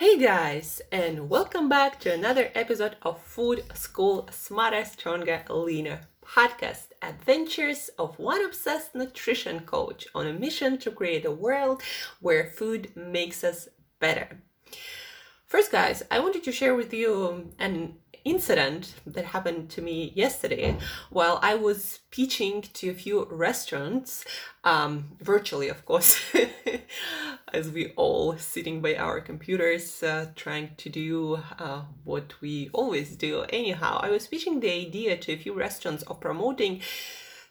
Hey guys, and welcome back to another episode of Food School Smarter, Stronger, Leaner podcast Adventures of one obsessed nutrition coach on a mission to create a world where food makes us better. First, guys, I wanted to share with you an incident that happened to me yesterday while I was pitching to a few restaurants, um, virtually, of course, as we all sitting by our computers uh, trying to do uh, what we always do. Anyhow, I was pitching the idea to a few restaurants of promoting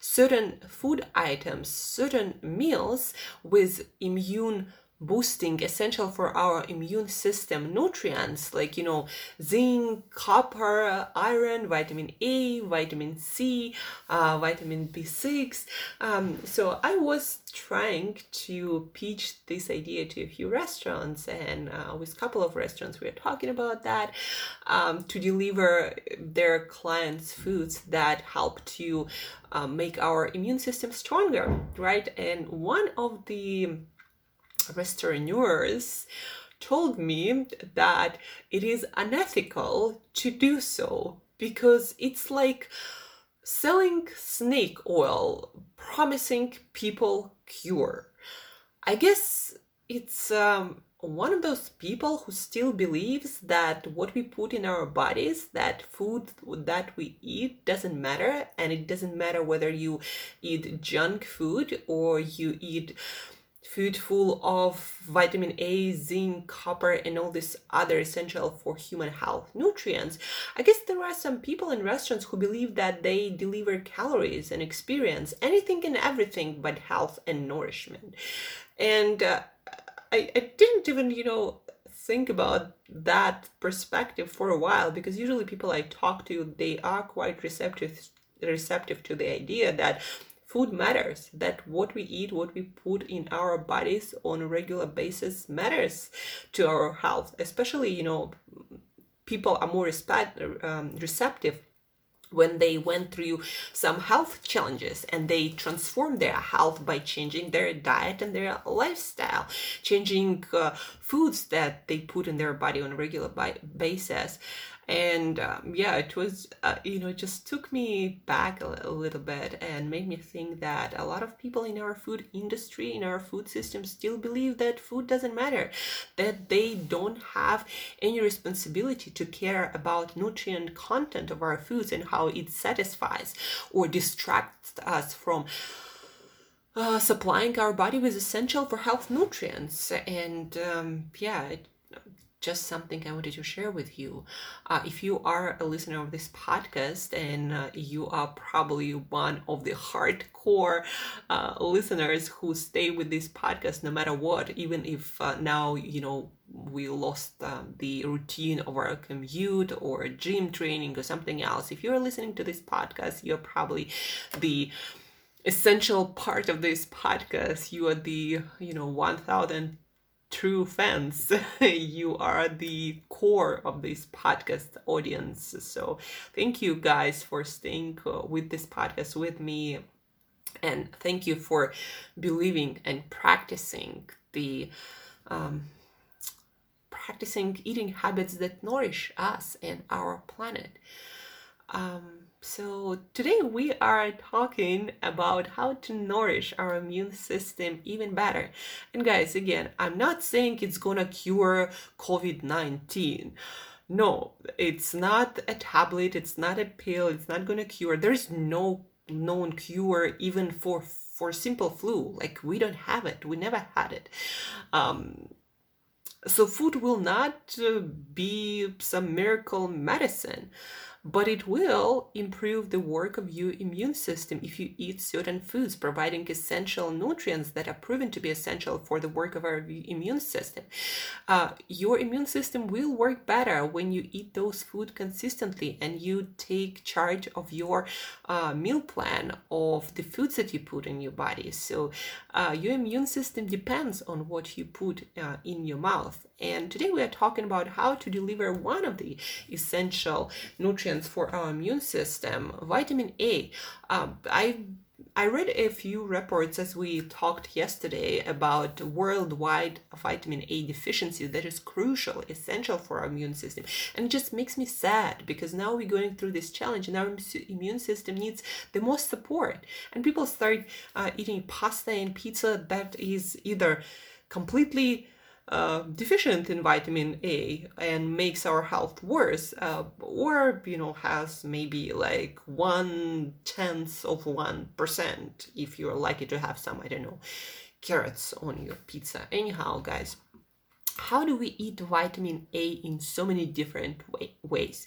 certain food items, certain meals with immune boosting essential for our immune system nutrients like you know zinc copper iron vitamin a vitamin c uh, vitamin b6 um, so i was trying to pitch this idea to a few restaurants and uh, with a couple of restaurants we are talking about that um, to deliver their clients foods that help to uh, make our immune system stronger right? And one of the restaurateurs told me that it is unethical to do so because it's like selling snake oil promising people cure. I guess it's um, one of those people who still believes that what we put in our bodies that food that we eat doesn't matter and it doesn't matter whether you eat junk food or you eat food full of vitamin A, zinc, copper, and all this other essential for human health nutrients. I guess there are some people in restaurants who believe that they deliver calories and experience anything and everything but health and nourishment. And uh, I, I didn't even, you know, think about that perspective for a while because usually people I talk to they are quite receptive receptive to the idea that food matters that what we eat what we put in our bodies on a regular basis matters to our health especially you know people are more respect, um, receptive when they went through some health challenges and they transformed their health by changing their diet and their lifestyle changing uh, foods that they put in their body on a regular basis and um, yeah it was uh, you know it just took me back a, a, little bit and made me think that a lot of people in our food industry in our food system still believe that food doesn't matter that they don't have any responsibility to care about nutrient content of our foods and how it satisfies or distracts us from uh, supplying our body with essential for health nutrients. And um, yeah it, just something I wanted to share with you. Uh, if you are a listener of this podcast and uh, you are probably one of the hardcore uh, listeners who stay with this podcast no matter what, even if uh, now, you know, we lost um, the routine of our commute or gym training or something else. If you're listening to this podcast, you're probably the essential part of this podcast. You are the, you know, 1000 true fans. you are the core of this podcast audience. So thank you guys for staying uh, with this podcast with me. And thank you for believing and practicing the um, practicing eating habits that nourish us and our planet. Um, so, today we are talking about how to nourish our immune system even better. And, guys, again, I'm not saying it's gonna cure COVID 19. No, it's not a tablet, it's not a pill, it's not gonna cure. There's no known cure even for for simple flu like we don't have it we never had it um, so food will not uh, be some miracle medicine but it will improve the work of your immune system if you eat certain foods providing essential nutrients that are proven to be essential for the work of our immune system. Uh, your immune system will work better when you eat those food consistently and you take charge of your uh, meal plan of the foods that you put in your body. So uh, your immune system depends on what you put uh, in your mouth and today we are talking about how to deliver one of the essential nutrients for our immune system, vitamin A. Um, I I read a few reports as we talked yesterday about worldwide vitamin A deficiency that is crucial, essential for our immune system. And it just makes me sad because now we're going through this challenge and our immune system needs the most support. And people start uh, eating pasta and pizza that is either completely uh, deficient in vitamin A and makes our health worse, uh, or you know has maybe like one tenth of one percent if you're lucky to have some I don't know carrots on your pizza. Anyhow, guys how do we eat vitamin A in so many different way, ways?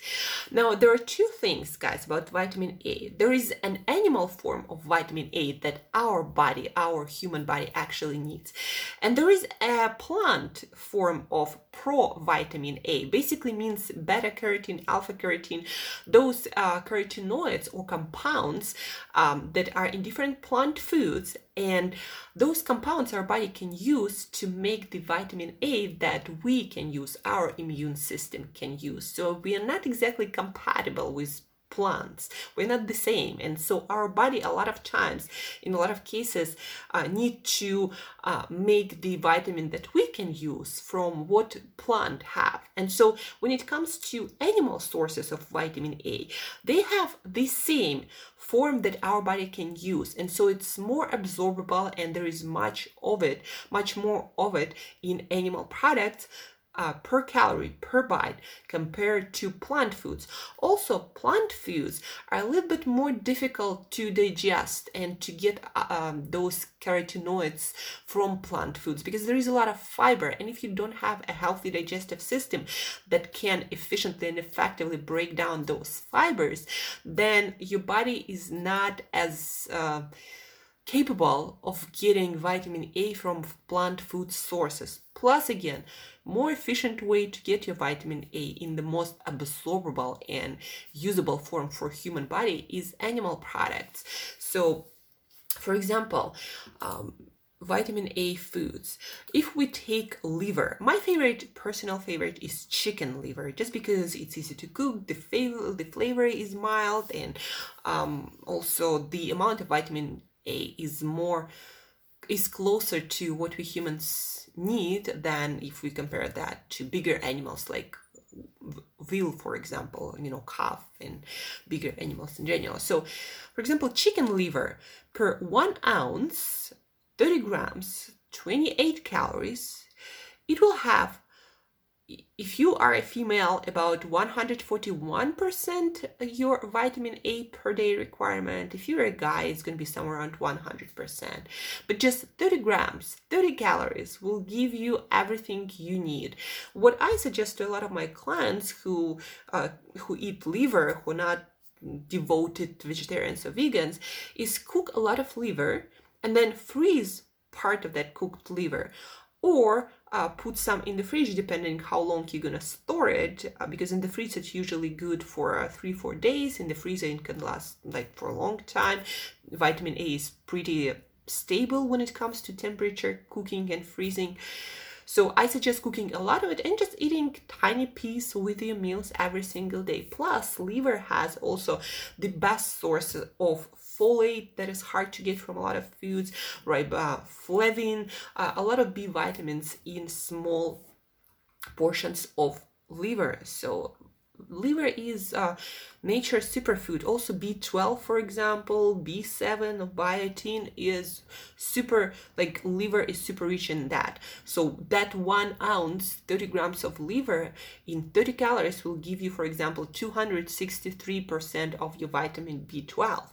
Now, there are two things, guys, about vitamin A. There is an animal form of vitamin A that our body, our human body, actually needs. And there is a plant form of provitamin A, basically means beta carotene, alpha carotene, those uh, carotenoids or compounds um, that are in different plant foods and those compounds our body can use to make the vitamin A that we can use, our immune system can use. So we are not exactly compatible with plants. We're not the same. And so our body a lot of times in a lot of cases uh, need to uh, make the vitamin that we can use from what plant have. And so when it comes to animal sources of vitamin a they have the same form that our body can use. And so it's more absorbable and there is much of it much more of it in animal products uh, per calorie per bite compared to plant foods. Also, plant foods are a little bit more difficult to digest and to get uh, um, those carotenoids from plant foods because there is a lot of fiber. And if you don't have a healthy digestive system that can efficiently and effectively break down those fibers, then your body is not as uh, capable of getting vitamin A from plant food sources. Plus, again, more efficient way to get your vitamin A in the most absorbable and usable form for human body is animal products. So, for example, um, vitamin A foods. If we take liver, my favorite, personal favorite is chicken liver, just because it's easy to cook, the flavor, the flavor is mild, and um, also the amount of vitamin is more is closer to what we humans need than if we compare that to bigger animals like veal for example you know calf and bigger animals in general. So for example chicken liver per one ounce 30 grams 28 calories it will have if you are a female, about 141% your vitamin A per day requirement. If you're a guy, it's going to be somewhere around 100%. But just 30 grams, 30 calories will give you everything you need. What I suggest to a lot of my clients who uh, who eat liver, who are not devoted vegetarians or vegans, is cook a lot of liver and then freeze part of that cooked liver or uh, put some in the fridge depending how long you're gonna store it uh, because in the fridge it's usually good for uh, three four days. In the freezer it can last like for a long time. Vitamin a is pretty stable when it comes to temperature cooking and freezing. So I suggest cooking a lot of it and just eating tiny piece with your meals every single day. Plus, liver has also the best source of folate that is hard to get from a lot of foods, riboflavin, uh, a lot of B vitamins in small portions of liver. So liver is uh, nature superfood. Also B12, for example, B7 of biotin is super, like liver is super rich in that. So that one ounce, 30 grams of liver in 30 calories will give you, for example, 263% of your vitamin B12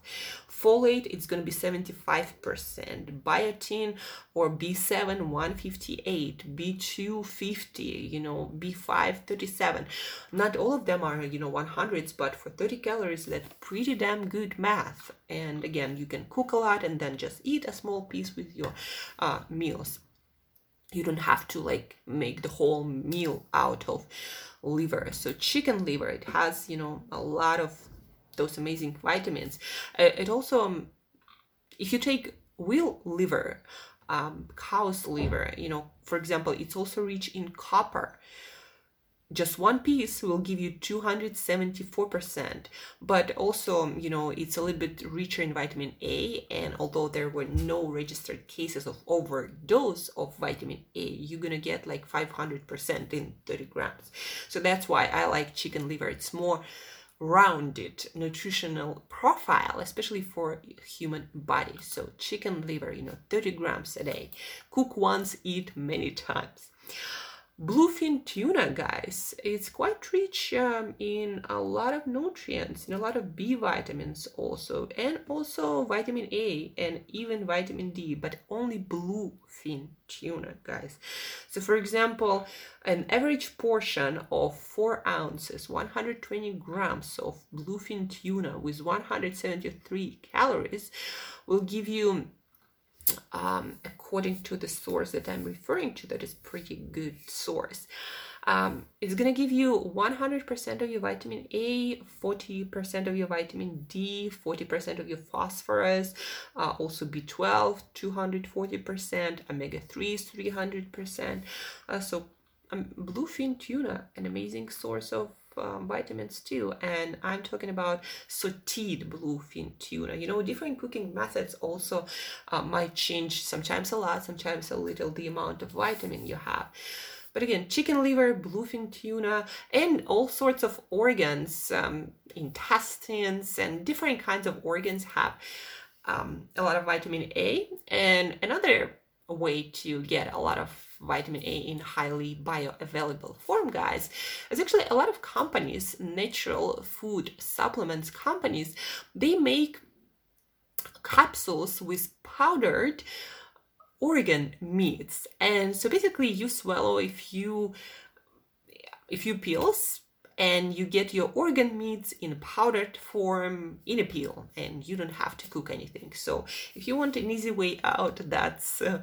folate it's going to be 75% biotin or b7 158 b2 50 you know b5 37 not all of them are you know 100s but for 30 calories that's pretty damn good math. And again you can cook a lot and then just eat a small piece with your uh, meals. You don't have to like make the whole meal out of liver. So chicken liver it has you know a lot of those amazing vitamins. Uh, it also, um, if you take veal liver, um, cow's liver, you know, for example, it's also rich in copper. just one piece will give you 274% but also you know it's a little bit richer in vitamin a and although there were no registered cases of overdose of vitamin a you're gonna get like 500% in 30 grams so that's why i like chicken liver it's more rounded nutritional profile especially for human body. So chicken liver you know 30 grams a day. Cook once eat many times bluefin tuna guys. It's quite rich um, in a lot of nutrients in a lot of b vitamins also and also vitamin a and even vitamin d but only bluefin tuna guys. So for example an average portion of 4 ounces 120 grams of bluefin tuna with 173 calories will give you um, according to the source that I'm referring to, that is pretty good source. Um, it's gonna give you 100% of your vitamin A, 40% of your vitamin D, 40% of your phosphorus, uh, also B12, 240%, omega 3s, 300%. Uh, so um, bluefin tuna, an amazing source of um, vitamins too and i'm talking about sauteed bluefin tuna. You know different cooking methods also uh, might change sometimes a lot sometimes a little the amount of vitamin you have. But again chicken liver bluefin tuna and all sorts of organs um, intestines and different kinds of organs have um, a lot of vitamin a. And another way to get a lot of vitamin A in highly bioavailable form, guys, is actually a lot of companies, natural food supplements companies, they make capsules with powdered organ meats. And so basically you swallow a few a few pills and you get your organ meats in powdered form in a pill and you don't have to cook anything. So if you want an easy way out that's uh,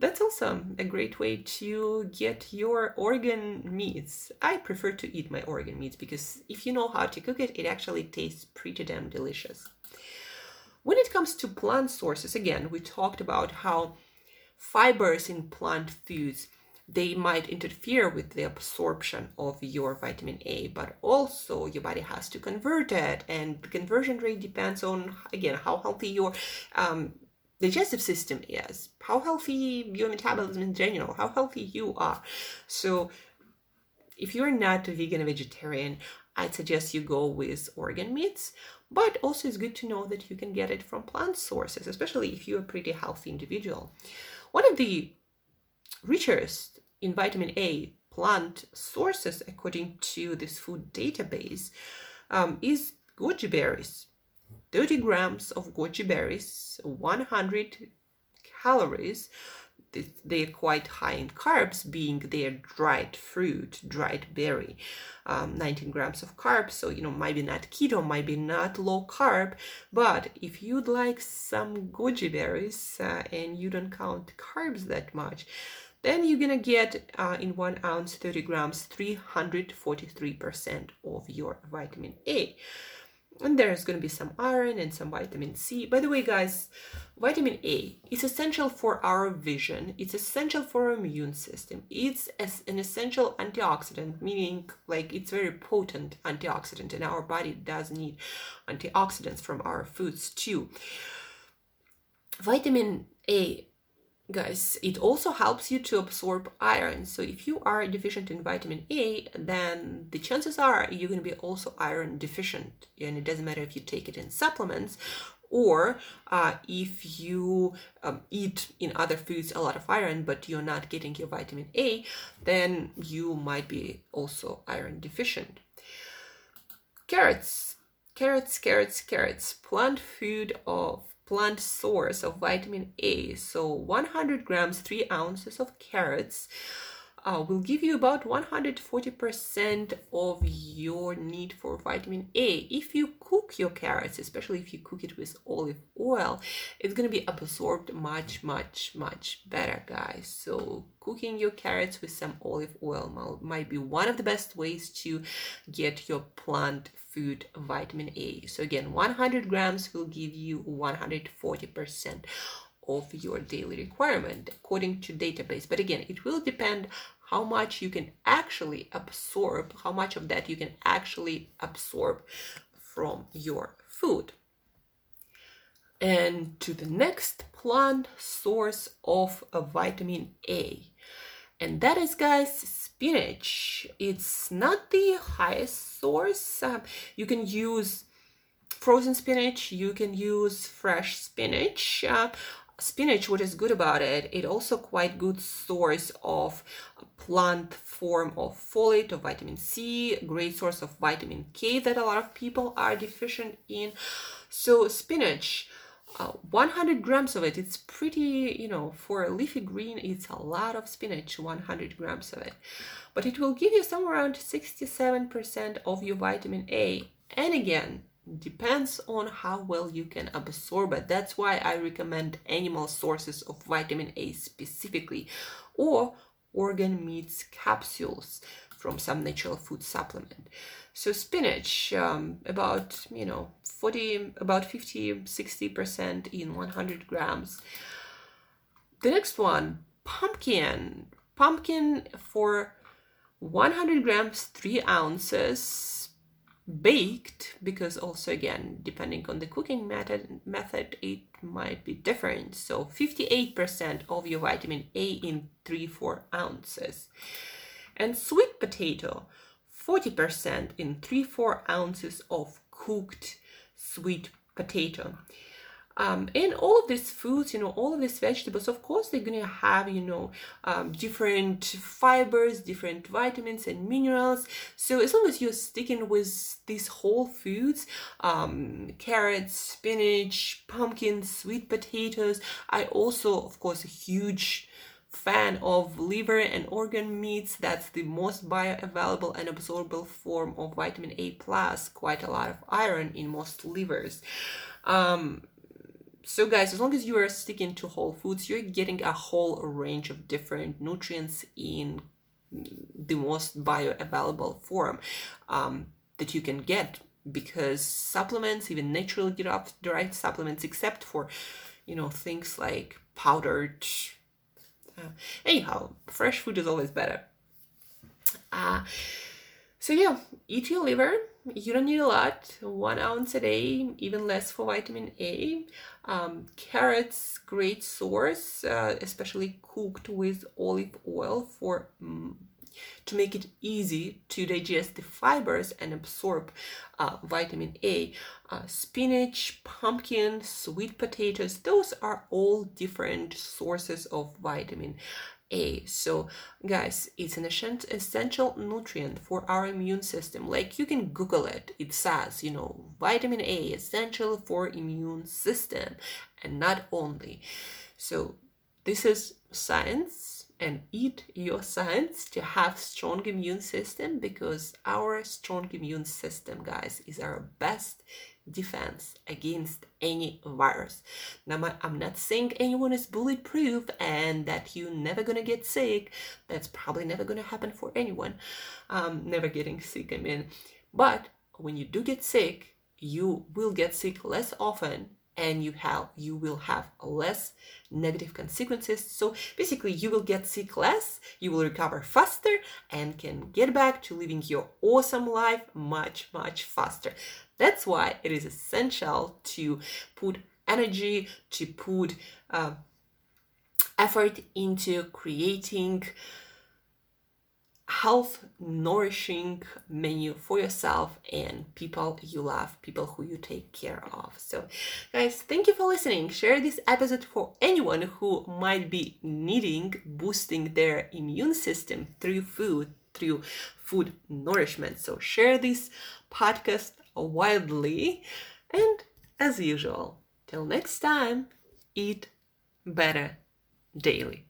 that's also a great way to get your organ meats. I prefer to eat my organ meats because if you know how to cook it it actually tastes pretty damn delicious. When it comes to plant sources again we talked about how fibers in plant foods they might interfere with the absorption of your vitamin A, but also your body has to convert it, and the conversion rate depends on again how healthy your um, digestive system is, how healthy your metabolism in general, how healthy you are. So, if you're not a vegan or vegetarian, I'd suggest you go with organ meats. But also, it's good to know that you can get it from plant sources, especially if you're a pretty healthy individual. One of the richest in vitamin A plant sources, according to this food database, um, is goji berries. 30 grams of goji berries, 100 calories. They're quite high in carbs, being their dried fruit, dried berry. Um, 19 grams of carbs, so you know, maybe not keto, maybe not low carb, but if you'd like some goji berries uh, and you don't count carbs that much, then you're gonna get uh, in one ounce 30 grams 343% of your vitamin A and there's to be some iron and some vitamin C. By the way, guys, vitamin A is essential for our vision. It's essential for our immune system. It's an essential antioxidant, meaning like it's very potent antioxidant, and our body does need antioxidants from our foods too. Vitamin A guys it also helps you to absorb iron. So if you are deficient in vitamin a then the chances are you're going to be also iron deficient. And it doesn't matter if you take it in supplements or uh, if you um, eat in other foods a lot of iron but you're not getting your vitamin a then you might be also iron deficient. Carrots. Carrots carrots carrots. Plant food of plant source of vitamin A. So 100 grams, 3 ounces of carrots uh, will give you about 140% of your need for vitamin A. If you cook your carrots, especially if you cook it with olive oil, it's going to be absorbed much, much, much better, guys. So cooking your carrots with some olive oil might be one of the best ways to get your plant food vitamin A. So again, 100 grams will give you 140% of your daily requirement according to database but again it will depend how much you can actually absorb, how much of that you can actually absorb from your food. And to the next plant source of vitamin A. And that is, guys, spinach. It's not the highest source. Uh, you can use frozen spinach, you can use fresh spinach. Uh, spinach what is good about it it also quite good source of plant form of folate of vitamin c great source of vitamin k that a lot of people are deficient in. So spinach uh, 100 grams of it it's pretty you know for a leafy green it's a lot of spinach 100 grams of it. But it will give you somewhere around 67% of your vitamin a. And again depends on how well you can absorb it. That's why i recommend animal sources of vitamin a specifically or organ meats capsules from some natural food supplement. So spinach um, about you know 40 about 50 60% in 100 grams. The next one pumpkin. Pumpkin for 100 grams 3 ounces baked because also again depending on the cooking method method it might be different. So 58% of your vitamin a in 3 4 ounces. And sweet potato 40% in 3 4 ounces of cooked sweet potato um, and all of these foods, you know, all of these vegetables, of course, they're going to have, you know, um, different fibers, different vitamins and minerals. So as long as you're sticking with these whole foods, um, carrots, spinach, pumpkins, sweet potatoes, I also, of course, a huge fan of liver and organ meats that's the most bioavailable and absorbable form of vitamin a plus quite a lot of iron in most livers um, so guys, as long as you are sticking to whole foods, you're getting a whole range of different nutrients in the most bioavailable form um, that you can get because supplements, even naturally derived supplements, except for, you know, things like powdered. Uh, anyhow, fresh food is always better. Uh, so yeah, eat your liver. You don't need a lot, one ounce a day, even less for vitamin A. Um, carrots, great source, uh, especially cooked with olive oil for mm, to make it easy to digest the fibers and absorb uh, vitamin A. Uh, spinach, pumpkin, sweet potatoes, those are all different sources of vitamin a. So, guys, it's an essential nutrient for our immune system. Like you can Google it. It says, you know, vitamin A essential for immune system, and not only. So, this is science and eat your science to have strong immune system because our strong immune system guys is our best defense against any virus. Now, I'm not saying anyone is bulletproof and that you're never gonna get sick. That's probably never gonna happen for anyone. Um, never getting sick, I mean. But when you do get sick, you will get sick less often and you have you will have less negative consequences. So basically you will get sick less you will recover faster and can get back to living your awesome life much much faster. That's why it is essential to put energy to put uh, effort into creating health nourishing menu for yourself and people you love people who you take care of. So guys thank you for listening. Share this episode for anyone who might be needing boosting their immune system through food through food nourishment. So share this podcast widely. And as usual till next time eat better daily